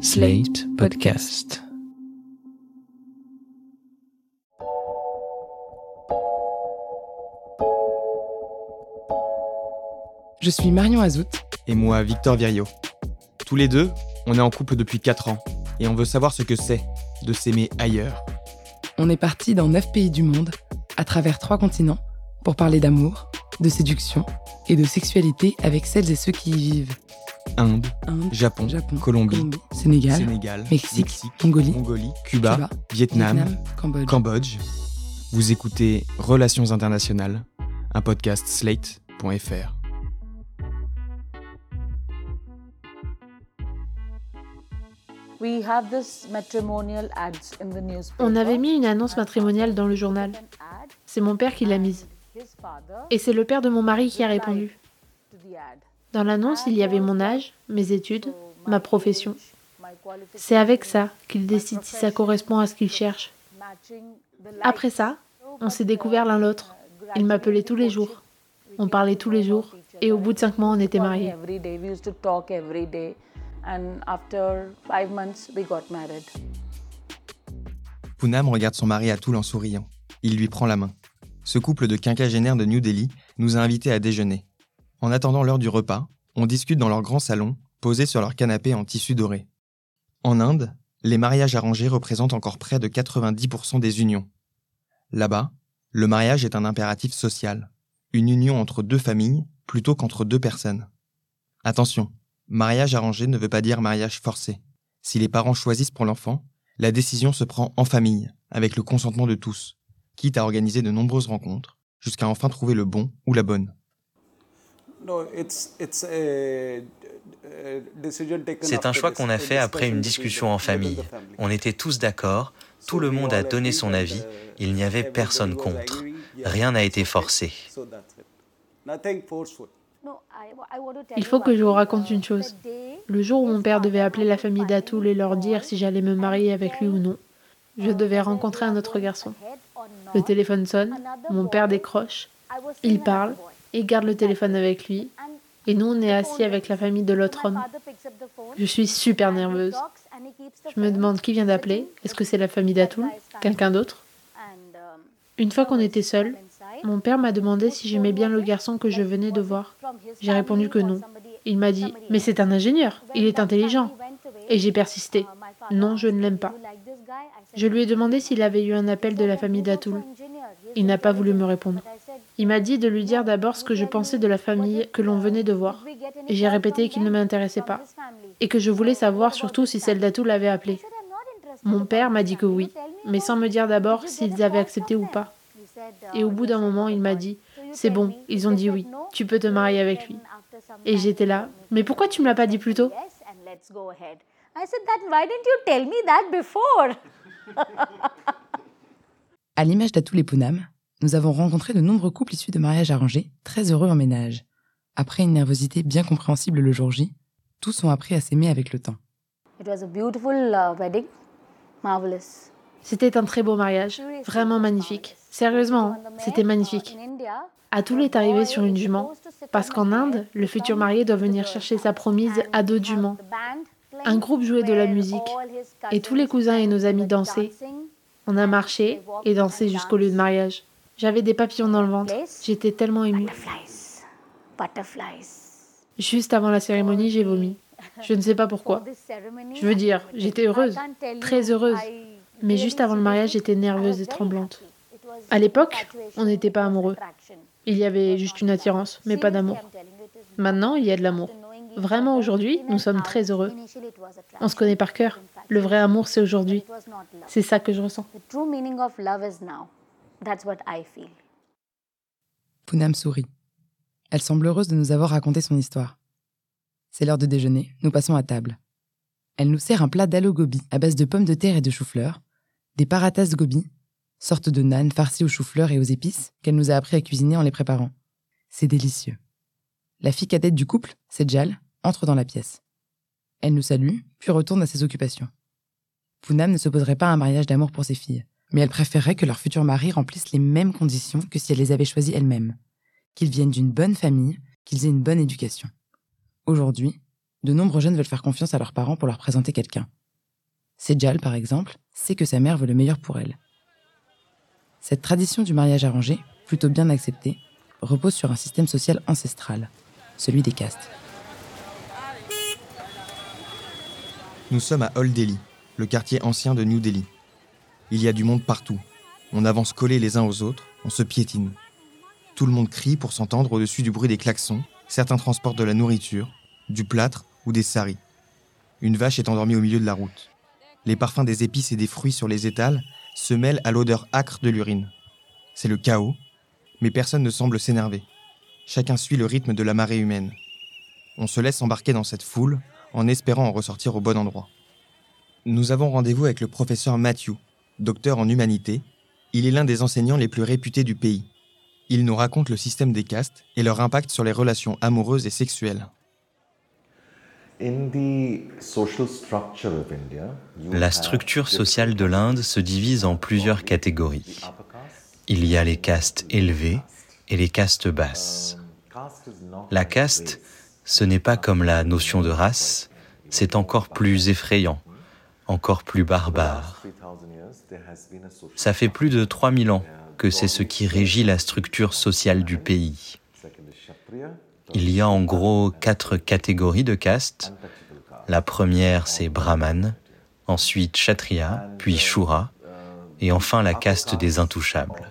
Slate Podcast. Je suis Marion Azout. Et moi, Victor Virio. Tous les deux, on est en couple depuis 4 ans et on veut savoir ce que c'est de s'aimer ailleurs. On est parti dans 9 pays du monde, à travers 3 continents, pour parler d'amour, de séduction et de sexualité avec celles et ceux qui y vivent. Inde, Inde, Japon, Japon, Colombie, Colombie, Sénégal, Sénégal, Mexique, Mongolie, Mongolie, Cuba, Cuba, Vietnam, Vietnam, Cambodge. Cambodge. Vous écoutez Relations internationales, un podcast slate.fr. We have this matrimonial ads in the newspaper. On avait mis une annonce matrimoniale dans le journal. Ad, C'est mon père qui l'a mise. Et c'est le père de mon mari qui a répondu. Dans l'annonce, il y avait mon âge, mes études, ma profession. C'est avec ça qu'il décide si ça correspond à ce qu'il cherche. Après ça, on s'est découvert l'un l'autre. Il m'appelait tous les jours. On parlait tous les jours. Et au bout de cinq mois, on était mariés. Poonam regarde son mari à Toul en souriant. Il lui prend la main. Ce couple de quinquagénaires de New Delhi nous a invités à déjeuner. En attendant l'heure du repas, on discute dans leur grand salon, posé sur leur canapé en tissu doré. En Inde, les mariages arrangés représentent encore près de 90% des unions. Là-bas, le mariage est un impératif social, une union entre deux familles plutôt qu'entre deux personnes. Attention, mariage arrangé ne veut pas dire mariage forcé. Si les parents choisissent pour l'enfant, la décision se prend en famille, avec le consentement de tous, quitte à organiser de nombreuses rencontres, jusqu'à enfin trouver le bon ou la bonne. C'est un choix qu'on a fait après une discussion en famille. On était tous d'accord, tout le monde a donné son avis, il n'y avait personne contre. Rien n'a été forcé. Il faut que je vous raconte une chose. Le jour où mon père devait appeler la famille d'Atoul et leur dire si j'allais me marier avec lui ou non, je devais rencontrer un autre garçon. Le téléphone sonne, mon père décroche, il parle et garde le téléphone avec lui. Et nous, on est assis avec la famille de l'autre homme. Je suis super nerveuse. Je me demande qui vient d'appeler. Est-ce que c'est la famille d'Atoul Quelqu'un d'autre? Une fois qu'on était seuls, mon père m'a demandé si j'aimais bien le garçon que je venais de voir. J'ai répondu que non. Il m'a dit Mais c'est un ingénieur, il est intelligent. Et j'ai persisté. Non, je ne l'aime pas. Je lui ai demandé s'il avait eu un appel de la famille d'Atoul. Il n'a pas voulu me répondre. Il m'a dit de lui dire d'abord ce que je pensais de la famille que l'on venait de voir. Et j'ai répété qu'il ne m'intéressait pas. Et que je voulais savoir surtout si celle d'Atoul avait appelé. Mon père m'a dit que oui, mais sans me dire d'abord s'ils avaient accepté ou pas. Et au bout d'un moment, il m'a dit C'est bon, ils ont dit oui, tu peux te marier avec lui. Et j'étais là Mais pourquoi tu me l'as pas dit plus tôt? I said that why didn't you tell me that before? À l'image d'Atoul et Poonam, nous avons rencontré de nombreux couples issus de mariages arrangés, très heureux en ménage. Après une nervosité bien compréhensible le jour J, tous ont appris à s'aimer avec le temps. It was a beautiful wedding, marvelous. C'était un très beau mariage, vraiment magnifique. Sérieusement, hein, c'était magnifique. Atoul est arrivé sur une jument, parce qu'en Inde, le futur marié doit venir chercher sa promise à dos de jument. Un groupe jouait de la musique, et tous les cousins et nos amis dansaient. On a marché et dansé jusqu'au lieu de mariage. J'avais des papillons dans le ventre, j'étais tellement émue. Butterflies. Butterflies. Juste avant la cérémonie, j'ai vomi. Je ne sais pas pourquoi. Je veux dire, j'étais heureuse, très heureuse. Mais juste avant le mariage, j'étais nerveuse et tremblante. À l'époque, on n'était pas amoureux. Il y avait juste une attirance, mais pas d'amour. Maintenant, il y a de l'amour. Vraiment, aujourd'hui, nous sommes très heureux. On se connaît par cœur. Le vrai amour, c'est aujourd'hui. C'est ça que je ressens. That's what I feel. Poonam sourit. Elle semble heureuse de nous avoir raconté son histoire. C'est l'heure de déjeuner, nous passons à table. Elle nous sert un plat d'alo gobi à base de pommes de terre et de chou-fleur, des paratas gobi, sorte de naan farci aux chou-fleurs et aux épices qu'elle nous a appris à cuisiner en les préparant. C'est délicieux. La fille cadette du couple, Sejal, entre dans la pièce. Elle nous salue, puis retourne à ses occupations. Poonam ne s'opposerait pas à un mariage d'amour pour ses filles, mais elle préférerait que leur futur mari remplisse les mêmes conditions que si elle les avait choisis elle-même. Qu'ils viennent d'une bonne famille, qu'ils aient une bonne éducation. Aujourd'hui, de nombreux jeunes veulent faire confiance à leurs parents pour leur présenter quelqu'un. Sejal, par exemple, sait que sa mère veut le meilleur pour elle. Cette tradition du mariage arrangé, plutôt bien acceptée, repose sur un système social ancestral, celui des castes. Nous sommes à Old Delhi, le quartier ancien de New Delhi. Il y a du monde partout. On avance collés les uns aux autres, on se piétine. Tout le monde crie pour s'entendre au-dessus du bruit des klaxons. Certains transportent de la nourriture, du plâtre ou des saris. Une vache est endormie au milieu de la route. Les parfums des épices et des fruits sur les étals se mêlent à l'odeur âcre de l'urine. C'est le chaos, mais personne ne semble s'énerver. Chacun suit le rythme de la marée humaine. On se laisse embarquer dans cette foule en espérant en ressortir au bon endroit. Nous avons rendez-vous avec le professeur Matthew, docteur en humanité. Il est l'un des enseignants les plus réputés du pays. Il nous raconte le système des castes et leur impact sur les relations amoureuses et sexuelles. La structure sociale de l'Inde se divise en plusieurs catégories. Il y a les castes élevées et les castes basses. La caste, ce n'est pas comme la notion de race, c'est encore plus effrayant, encore plus barbare. Ça fait plus de 3000 ans que c'est ce qui régit la structure sociale du pays. Il y a en gros quatre catégories de castes. La première, c'est Brahman, ensuite Kshatriya, puis Shura, et enfin la caste des intouchables.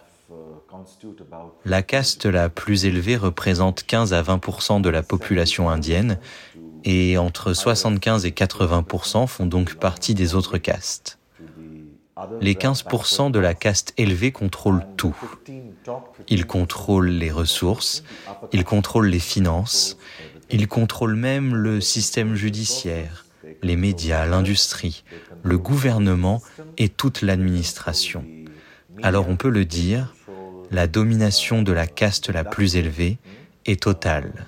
La caste la plus élevée représente 15 à 20% de la population indienne et entre 75 et 80% font donc partie des autres castes. Les 15% de la caste élevée contrôlent tout. Ils contrôlent les ressources, ils contrôlent les finances, ils contrôlent même le système judiciaire, les médias, l'industrie, le gouvernement et toute l'administration. Alors on peut le dire, la domination de la caste la plus élevée est totale.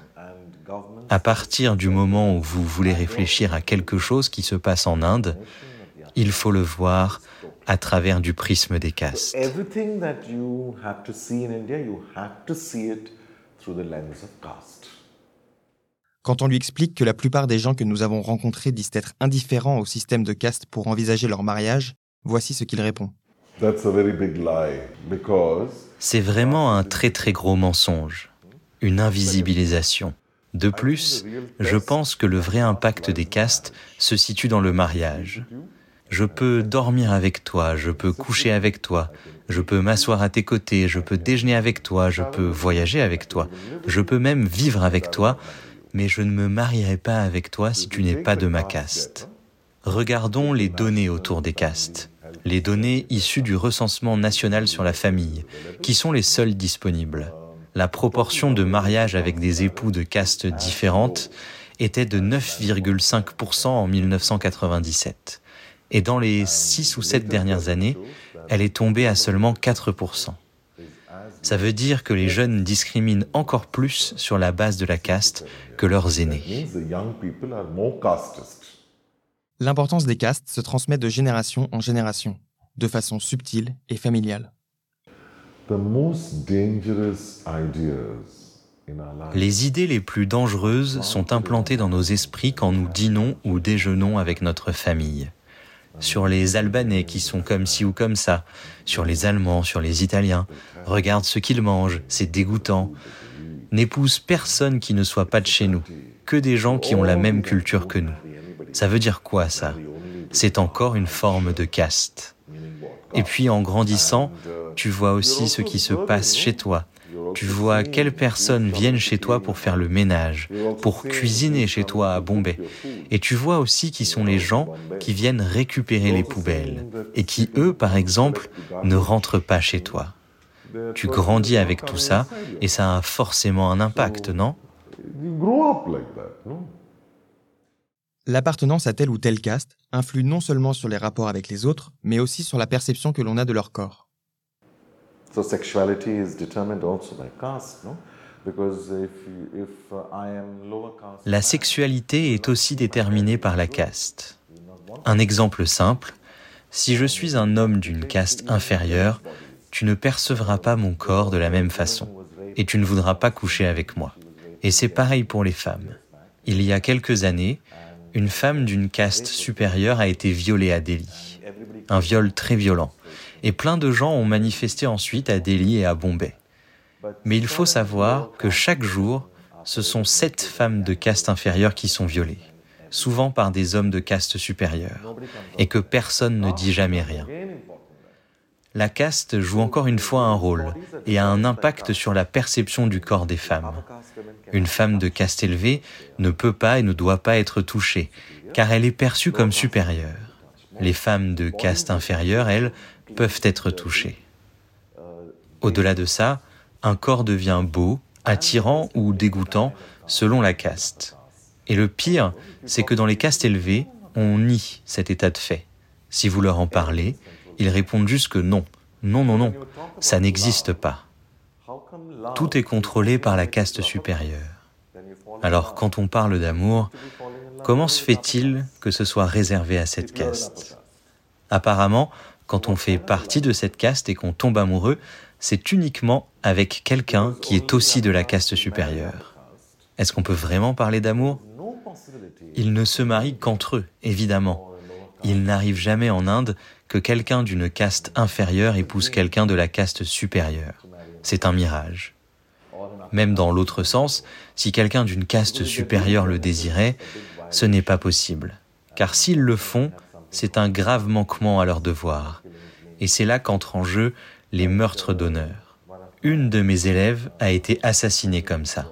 À partir du moment où vous voulez réfléchir à quelque chose qui se passe en Inde, il faut le voir à travers du prisme des castes. Quand on lui explique que la plupart des gens que nous avons rencontrés disent être indifférents au système de caste pour envisager leur mariage, voici ce qu'il répond. C'est vraiment un très très gros mensonge, une invisibilisation. De plus, je pense que le vrai impact des castes se situe dans le mariage. Je peux dormir avec toi, je peux coucher avec toi, je peux m'asseoir à tes côtés, je peux déjeuner avec toi, je peux voyager avec toi, je peux même vivre avec toi, mais je ne me marierai pas avec toi si tu n'es pas de ma caste. Regardons les données autour des castes les données issues du recensement national sur la famille, qui sont les seules disponibles. La proportion de mariages avec des époux de castes différentes était de 9,5% en 1997. Et dans les 6 ou 7 dernières années, elle est tombée à seulement 4%. Ça veut dire que les jeunes discriminent encore plus sur la base de la caste que leurs aînés. L'importance des castes se transmet de génération en génération, de façon subtile et familiale. Les idées les plus dangereuses sont implantées dans nos esprits quand nous dînons ou déjeunons avec notre famille. Sur les Albanais qui sont comme ci ou comme ça, sur les Allemands, sur les Italiens. Regarde ce qu'ils mangent, c'est dégoûtant. N'épouse personne qui ne soit pas de chez nous, que des gens qui ont la même culture que nous. Ça veut dire quoi ça? C'est encore une forme de caste. Et puis en grandissant, tu vois aussi ce qui se passe chez toi. Tu vois quelles personnes viennent chez toi pour faire le ménage, pour cuisiner chez toi à Bombay. Et tu vois aussi qui sont les gens qui viennent récupérer les poubelles et qui, eux, par exemple, ne rentrent pas chez toi. Tu grandis avec tout ça et ça a forcément un impact, non? L'appartenance à telle ou telle caste influe non seulement sur les rapports avec les autres, mais aussi sur la perception que l'on a de leur corps. La sexualité est aussi déterminée par la caste. Un exemple simple, si je suis un homme d'une caste inférieure, tu ne percevras pas mon corps de la même façon et tu ne voudras pas coucher avec moi. Et c'est pareil pour les femmes. Il y a quelques années, une femme d'une caste supérieure a été violée à Delhi. Un viol très violent. Et plein de gens ont manifesté ensuite à Delhi et à Bombay. Mais il faut savoir que chaque jour, ce sont sept femmes de caste inférieure qui sont violées, souvent par des hommes de caste supérieure, et que personne ne dit jamais rien. La caste joue encore une fois un rôle et a un impact sur la perception du corps des femmes. Une femme de caste élevée ne peut pas et ne doit pas être touchée, car elle est perçue comme supérieure. Les femmes de caste inférieure, elles, peuvent être touchées. Au-delà de ça, un corps devient beau, attirant ou dégoûtant selon la caste. Et le pire, c'est que dans les castes élevées, on nie cet état de fait. Si vous leur en parlez, ils répondent juste que non, non, non, non, ça n'existe pas. Tout est contrôlé par la caste supérieure. Alors quand on parle d'amour, comment se fait-il que ce soit réservé à cette caste? Apparemment, quand on fait partie de cette caste et qu'on tombe amoureux, c'est uniquement avec quelqu'un qui est aussi de la caste supérieure. Est-ce qu'on peut vraiment parler d'amour? Ils ne se marient qu'entre eux, évidemment. Il n'arrive jamais en Inde que quelqu'un d'une caste inférieure épouse quelqu'un de la caste supérieure. C'est un mirage. Même dans l'autre sens, si quelqu'un d'une caste supérieure le désirait, ce n'est pas possible. Car s'ils le font, c'est un grave manquement à leur devoir. Et c'est là qu'entrent en jeu les meurtres d'honneur. Une de mes élèves a été assassinée comme ça,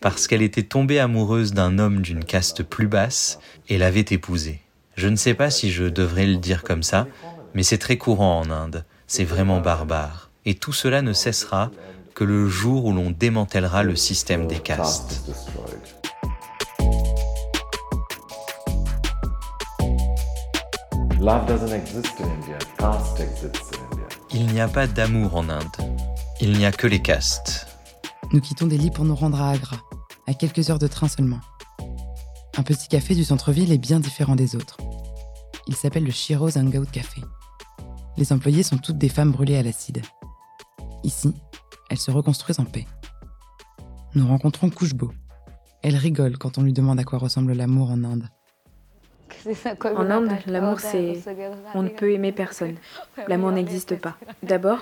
parce qu'elle était tombée amoureuse d'un homme d'une caste plus basse et l'avait épousé. Je ne sais pas si je devrais le dire comme ça, mais c'est très courant en Inde, c'est vraiment barbare. Et tout cela ne cessera que le jour où l'on démantèlera le système des castes. Il n'y a pas d'amour en Inde. Il n'y a que les castes. Nous quittons Delhi pour nous rendre à Agra, à quelques heures de train seulement. Un petit café du centre-ville est bien différent des autres. Il s'appelle le Shiro Zangout Café. Les employés sont toutes des femmes brûlées à l'acide. Ici, elles se reconstruisent en paix. Nous rencontrons Kouchbo. Elle rigole quand on lui demande à quoi ressemble l'amour en Inde. En Inde, l'amour, c'est on ne peut aimer personne. L'amour n'existe pas. D'abord,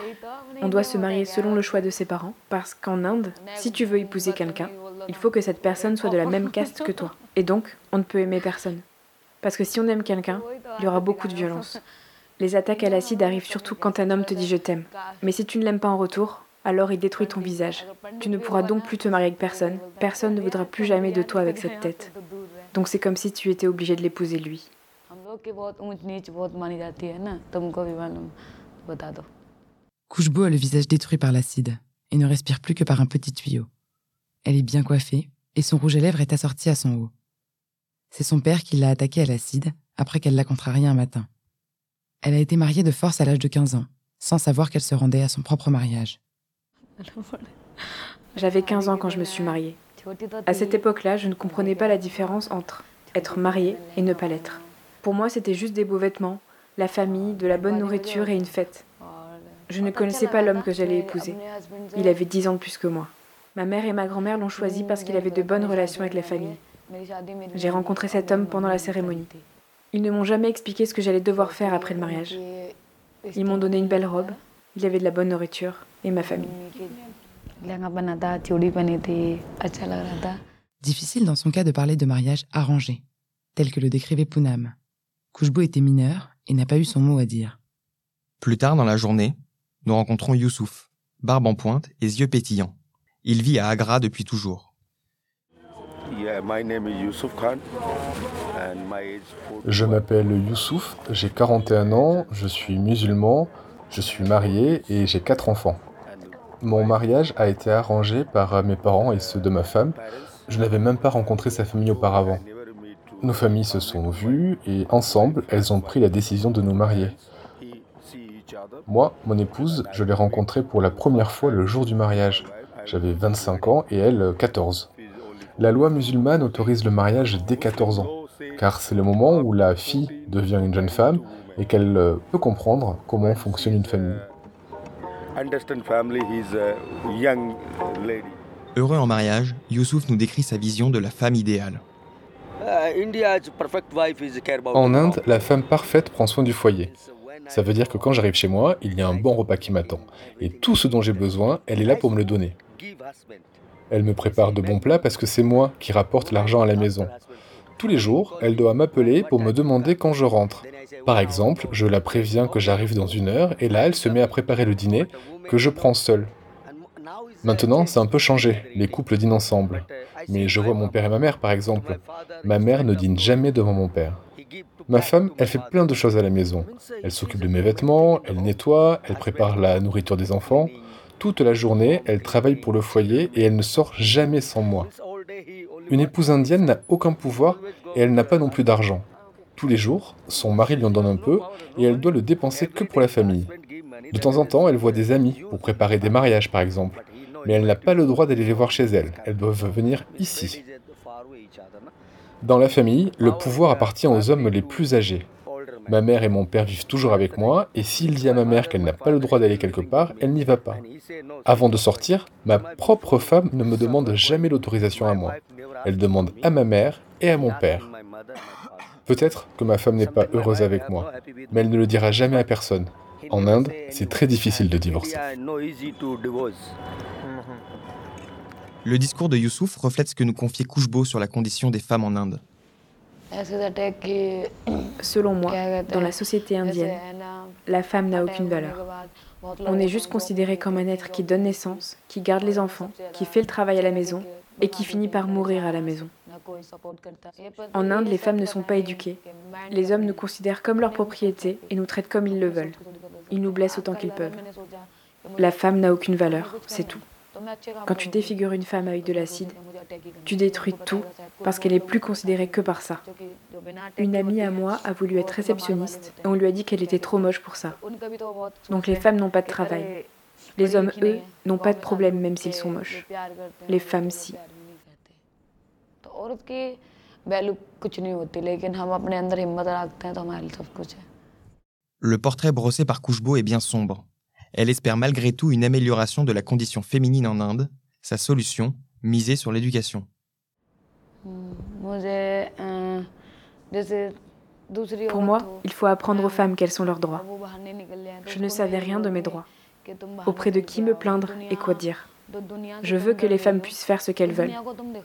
on doit se marier selon le choix de ses parents, parce qu'en Inde, si tu veux épouser quelqu'un, il faut que cette personne soit de la même caste que toi. Et donc, on ne peut aimer personne. Parce que si on aime quelqu'un, il y aura beaucoup de violence. Les attaques à l'acide arrivent surtout quand un homme te dit je t'aime. Mais si tu ne l'aimes pas en retour, alors il détruit ton visage. Tu ne pourras donc plus te marier avec personne. Personne ne voudra plus jamais de toi avec cette tête. Donc c'est comme si tu étais obligé de l'épouser lui. Kouchbo a le visage détruit par l'acide et ne respire plus que par un petit tuyau. Elle est bien coiffée et son rouge à lèvres est assorti à son haut. C'est son père qui l'a attaquée à l'acide après qu'elle l'a contrarié un matin. Elle a été mariée de force à l'âge de 15 ans, sans savoir qu'elle se rendait à son propre mariage. J'avais 15 ans quand je me suis mariée. À cette époque-là, je ne comprenais pas la différence entre être mariée et ne pas l'être. Pour moi, c'était juste des beaux vêtements, la famille, de la bonne nourriture et une fête. Je ne connaissais pas l'homme que j'allais épouser. Il avait 10 ans de plus que moi. Ma mère et ma grand-mère l'ont choisi parce qu'il avait de bonnes relations avec la famille. J'ai rencontré cet homme pendant la cérémonie. Ils ne m'ont jamais expliqué ce que j'allais devoir faire après le mariage. Ils m'ont donné une belle robe, il avait de la bonne nourriture et ma famille. Difficile dans son cas de parler de mariage arrangé, tel que le décrivait Poonam. Kouchbo était mineur et n'a pas eu son mot à dire. Plus tard dans la journée, nous rencontrons Youssouf, barbe en pointe et yeux pétillants. Il vit à Agra depuis toujours. Je m'appelle Youssouf, j'ai 41 ans, je suis musulman, je suis marié et j'ai quatre enfants. Mon mariage a été arrangé par mes parents et ceux de ma femme. Je n'avais même pas rencontré sa famille auparavant. Nos familles se sont vues et ensemble, elles ont pris la décision de nous marier. Moi, mon épouse, je l'ai rencontrée pour la première fois le jour du mariage. J'avais 25 ans et elle 14. La loi musulmane autorise le mariage dès 14 ans, car c'est le moment où la fille devient une jeune femme et qu'elle euh, peut comprendre comment fonctionne une famille. Heureux en mariage, Youssouf nous décrit sa vision de la femme idéale. En Inde, la femme parfaite prend soin du foyer. Ça veut dire que quand j'arrive chez moi, il y a un bon repas qui m'attend. Et tout ce dont j'ai besoin, elle est là pour me le donner. Elle me prépare de bons plats parce que c'est moi qui rapporte l'argent à la maison. Tous les jours, elle doit m'appeler pour me demander quand je rentre. Par exemple, je la préviens que j'arrive dans une heure et là, elle se met à préparer le dîner que je prends seul. Maintenant, c'est un peu changé, les couples dînent ensemble. Mais je vois mon père et ma mère, par exemple. Ma mère ne dîne jamais devant mon père. Ma femme, elle fait plein de choses à la maison. Elle s'occupe de mes vêtements, elle nettoie, elle prépare la nourriture des enfants. Toute la journée, elle travaille pour le foyer et elle ne sort jamais sans moi. Une épouse indienne n'a aucun pouvoir et elle n'a pas non plus d'argent. Tous les jours, son mari lui en donne un peu et elle doit le dépenser que pour la famille. De temps en temps, elle voit des amis pour préparer des mariages par exemple, mais elle n'a pas le droit d'aller les voir chez elle. Elles doivent venir ici. Dans la famille, le pouvoir appartient aux hommes les plus âgés. Ma mère et mon père vivent toujours avec moi, et s'il dit à ma mère qu'elle n'a pas le droit d'aller quelque part, elle n'y va pas. Avant de sortir, ma propre femme ne me demande jamais l'autorisation à moi. Elle demande à ma mère et à mon père. Peut-être que ma femme n'est pas heureuse avec moi, mais elle ne le dira jamais à personne. En Inde, c'est très difficile de divorcer. Le discours de Youssouf reflète ce que nous confiait Kouchbo sur la condition des femmes en Inde. Selon moi, dans la société indienne, la femme n'a aucune valeur. On est juste considéré comme un être qui donne naissance, qui garde les enfants, qui fait le travail à la maison et qui finit par mourir à la maison. En Inde, les femmes ne sont pas éduquées. Les hommes nous considèrent comme leur propriété et nous traitent comme ils le veulent. Ils nous blessent autant qu'ils peuvent. La femme n'a aucune valeur, c'est tout. Quand tu défigures une femme avec de l'acide, tu détruis tout parce qu'elle est plus considérée que par ça. Une amie à moi a voulu être réceptionniste et on lui a dit qu'elle était trop moche pour ça. Donc les femmes n'ont pas de travail. Les hommes, eux, n'ont pas de problème même s'ils sont moches. Les femmes, si. Le portrait brossé par Kouchbo est bien sombre. Elle espère malgré tout une amélioration de la condition féminine en Inde. Sa solution, miser sur l'éducation. Pour moi, il faut apprendre aux femmes quels sont leurs droits. Je ne savais rien de mes droits. Auprès de qui me plaindre et quoi dire Je veux que les femmes puissent faire ce qu'elles veulent,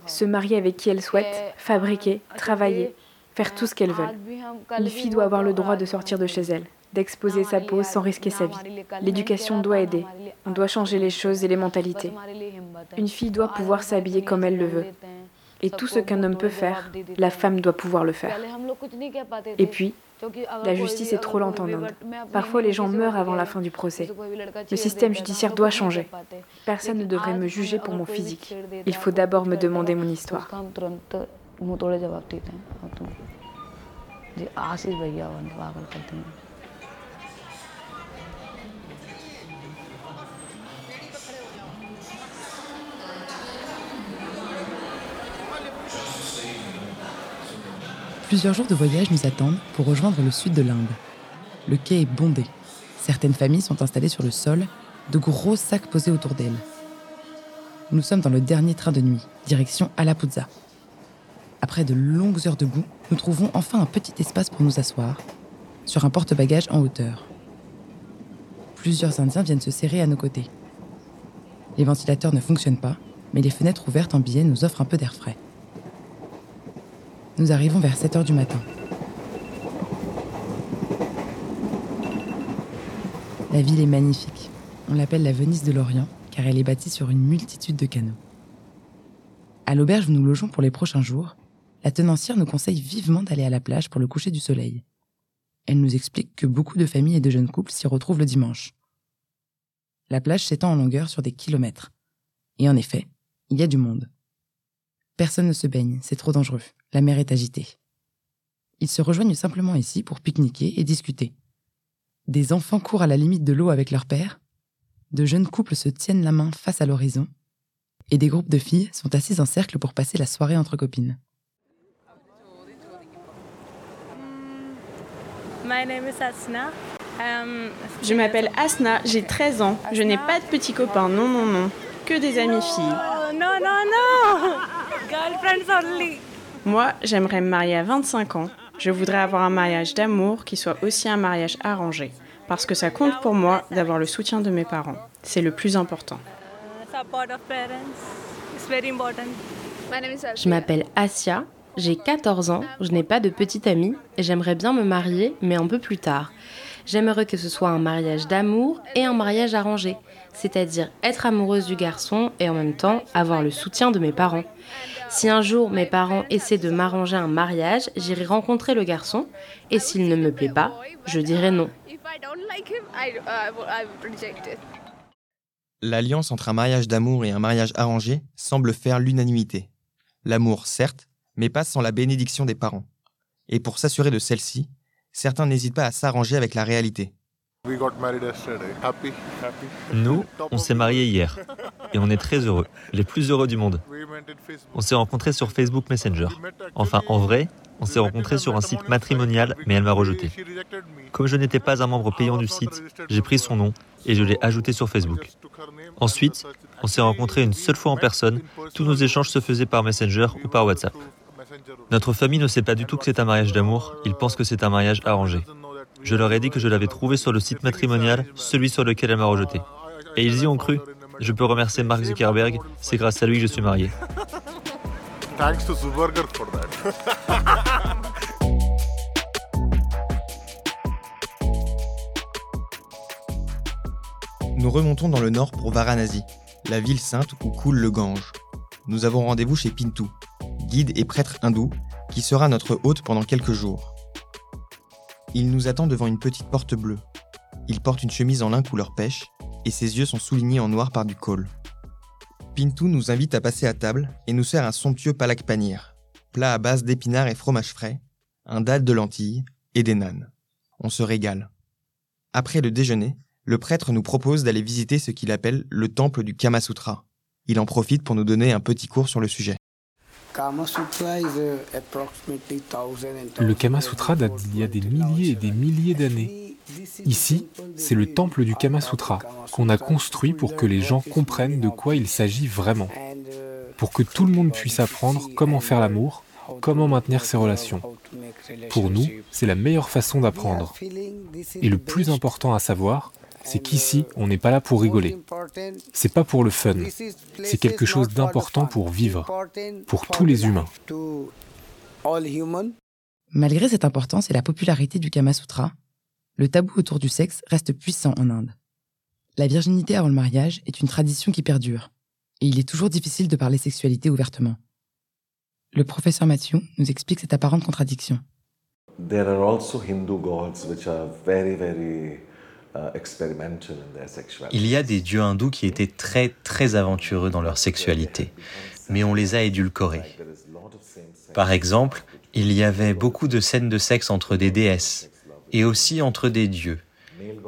se marier avec qui elles souhaitent, fabriquer, travailler, faire tout ce qu'elles veulent. Une fille doit avoir le droit de sortir de chez elle, d'exposer sa peau sans risquer sa vie. L'éducation doit aider. On doit changer les choses et les mentalités. Une fille doit pouvoir s'habiller comme elle le veut. Et tout ce qu'un homme peut faire, la femme doit pouvoir le faire. Et puis, la justice est trop lente en Inde. Parfois, les gens meurent avant la fin du procès. Le système judiciaire doit changer. Personne ne devrait me juger pour mon physique. Il faut d'abord me demander mon histoire. Plusieurs jours de voyage nous attendent pour rejoindre le sud de l'Inde. Le quai est bondé. Certaines familles sont installées sur le sol, de gros sacs posés autour d'elles. Nous sommes dans le dernier train de nuit, direction Alapuzza. Après de longues heures debout, nous trouvons enfin un petit espace pour nous asseoir, sur un porte-bagages en hauteur. Plusieurs Indiens viennent se serrer à nos côtés. Les ventilateurs ne fonctionnent pas, mais les fenêtres ouvertes en billet nous offrent un peu d'air frais. Nous arrivons vers 7 heures du matin. La ville est magnifique. On l'appelle la Venise de l'Orient car elle est bâtie sur une multitude de canaux. À l'auberge où nous logeons pour les prochains jours, la tenancière nous conseille vivement d'aller à la plage pour le coucher du soleil. Elle nous explique que beaucoup de familles et de jeunes couples s'y retrouvent le dimanche. La plage s'étend en longueur sur des kilomètres. Et en effet, il y a du monde. Personne ne se baigne, c'est trop dangereux. La mer est agitée. Ils se rejoignent simplement ici pour pique-niquer et discuter. Des enfants courent à la limite de l'eau avec leur père, de jeunes couples se tiennent la main face à l'horizon, et des groupes de filles sont assises en cercle pour passer la soirée entre copines. Um, Je m'appelle Asna, j'ai 13 ans. Je n'ai pas de petits copains, non, non, non. Que des amis filles. Oh, non, non, non Girlfriends only. Moi, j'aimerais me marier à 25 ans. Je voudrais avoir un mariage d'amour qui soit aussi un mariage arrangé. Parce que ça compte pour moi d'avoir le soutien de mes parents. C'est le plus important. Je m'appelle Asia, j'ai 14 ans, je n'ai pas de petite amie et j'aimerais bien me marier, mais un peu plus tard. J'aimerais que ce soit un mariage d'amour et un mariage arrangé, c'est-à-dire être amoureuse du garçon et en même temps avoir le soutien de mes parents. Si un jour mes parents essaient de m'arranger un mariage, j'irai rencontrer le garçon et s'il ne me plaît pas, je dirai non. L'alliance entre un mariage d'amour et un mariage arrangé semble faire l'unanimité. L'amour, certes, mais pas sans la bénédiction des parents. Et pour s'assurer de celle-ci, certains n'hésitent pas à s'arranger avec la réalité. Nous, on s'est mariés hier et on est très heureux, les plus heureux du monde. On s'est rencontrés sur Facebook Messenger. Enfin, en vrai, on s'est rencontrés sur un site matrimonial, mais elle m'a rejeté. Comme je n'étais pas un membre payant du site, j'ai pris son nom et je l'ai ajouté sur Facebook. Ensuite, on s'est rencontrés une seule fois en personne. Tous nos échanges se faisaient par Messenger ou par WhatsApp. Notre famille ne sait pas du tout que c'est un mariage d'amour, ils pensent que c'est un mariage arrangé. Je leur ai dit que je l'avais trouvé sur le site matrimonial, celui sur lequel elle m'a rejeté. Et ils y ont cru. Je peux remercier Mark Zuckerberg, c'est grâce à lui que je suis marié. Nous remontons dans le nord pour Varanasi, la ville sainte où coule le Gange. Nous avons rendez-vous chez Pintu, guide et prêtre hindou, qui sera notre hôte pendant quelques jours. Il nous attend devant une petite porte bleue. Il porte une chemise en lin couleur pêche et ses yeux sont soulignés en noir par du col. Pintou nous invite à passer à table et nous sert un somptueux palak panir, plat à base d'épinards et fromage frais, un dalle de lentilles et des nanes. On se régale. Après le déjeuner, le prêtre nous propose d'aller visiter ce qu'il appelle le temple du Kama Sutra. Il en profite pour nous donner un petit cours sur le sujet. Le Kama Sutra date d'il y a des milliers et des milliers d'années. Ici, c'est le temple du Kama Sutra qu'on a construit pour que les gens comprennent de quoi il s'agit vraiment. Pour que tout le monde puisse apprendre comment faire l'amour, comment maintenir ses relations. Pour nous, c'est la meilleure façon d'apprendre. Et le plus important à savoir, c'est qu'ici, on n'est pas là pour rigoler. C'est pas pour le fun. C'est quelque chose d'important pour vivre, pour tous les humains. Malgré cette importance et la popularité du Kama Sutra, le tabou autour du sexe reste puissant en Inde. La virginité avant le mariage est une tradition qui perdure, et il est toujours difficile de parler sexualité ouvertement. Le professeur Mathieu nous explique cette apparente contradiction. There are also Hindu gods which are very, very Il y a des dieux hindous qui étaient très très aventureux dans leur sexualité, mais on les a édulcorés. Par exemple, il y avait beaucoup de scènes de sexe entre des déesses et aussi entre des dieux.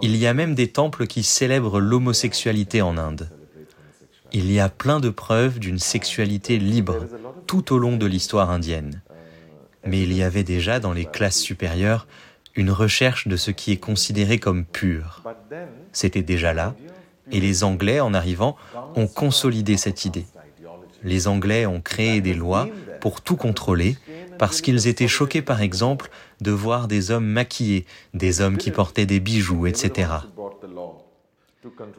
Il y a même des temples qui célèbrent l'homosexualité en Inde. Il y a plein de preuves d'une sexualité libre tout au long de l'histoire indienne. Mais il y avait déjà dans les classes supérieures une recherche de ce qui est considéré comme pur. C'était déjà là, et les Anglais, en arrivant, ont consolidé cette idée. Les Anglais ont créé des lois pour tout contrôler, parce qu'ils étaient choqués, par exemple, de voir des hommes maquillés, des hommes qui portaient des bijoux, etc.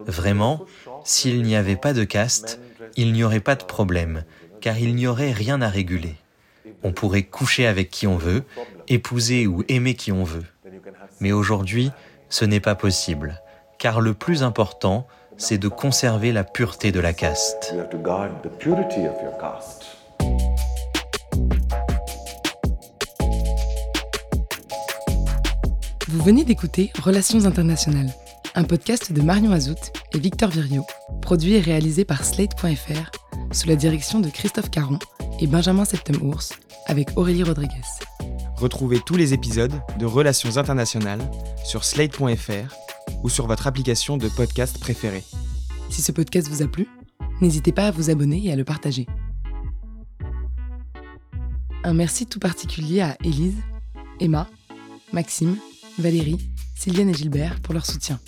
Vraiment, s'il n'y avait pas de caste, il n'y aurait pas de problème, car il n'y aurait rien à réguler. On pourrait coucher avec qui on veut, épouser ou aimer qui on veut. Mais aujourd'hui, ce n'est pas possible, car le plus important, c'est de conserver la pureté de la caste. Vous venez d'écouter Relations internationales, un podcast de Marion Azout et Victor Virio, produit et réalisé par Slate.fr sous la direction de Christophe Caron et Benjamin Septem-Ours avec Aurélie Rodriguez. Retrouvez tous les épisodes de Relations internationales sur slate.fr ou sur votre application de podcast préférée. Si ce podcast vous a plu, n'hésitez pas à vous abonner et à le partager. Un merci tout particulier à Élise, Emma, Maxime, Valérie, Sylviane et Gilbert pour leur soutien.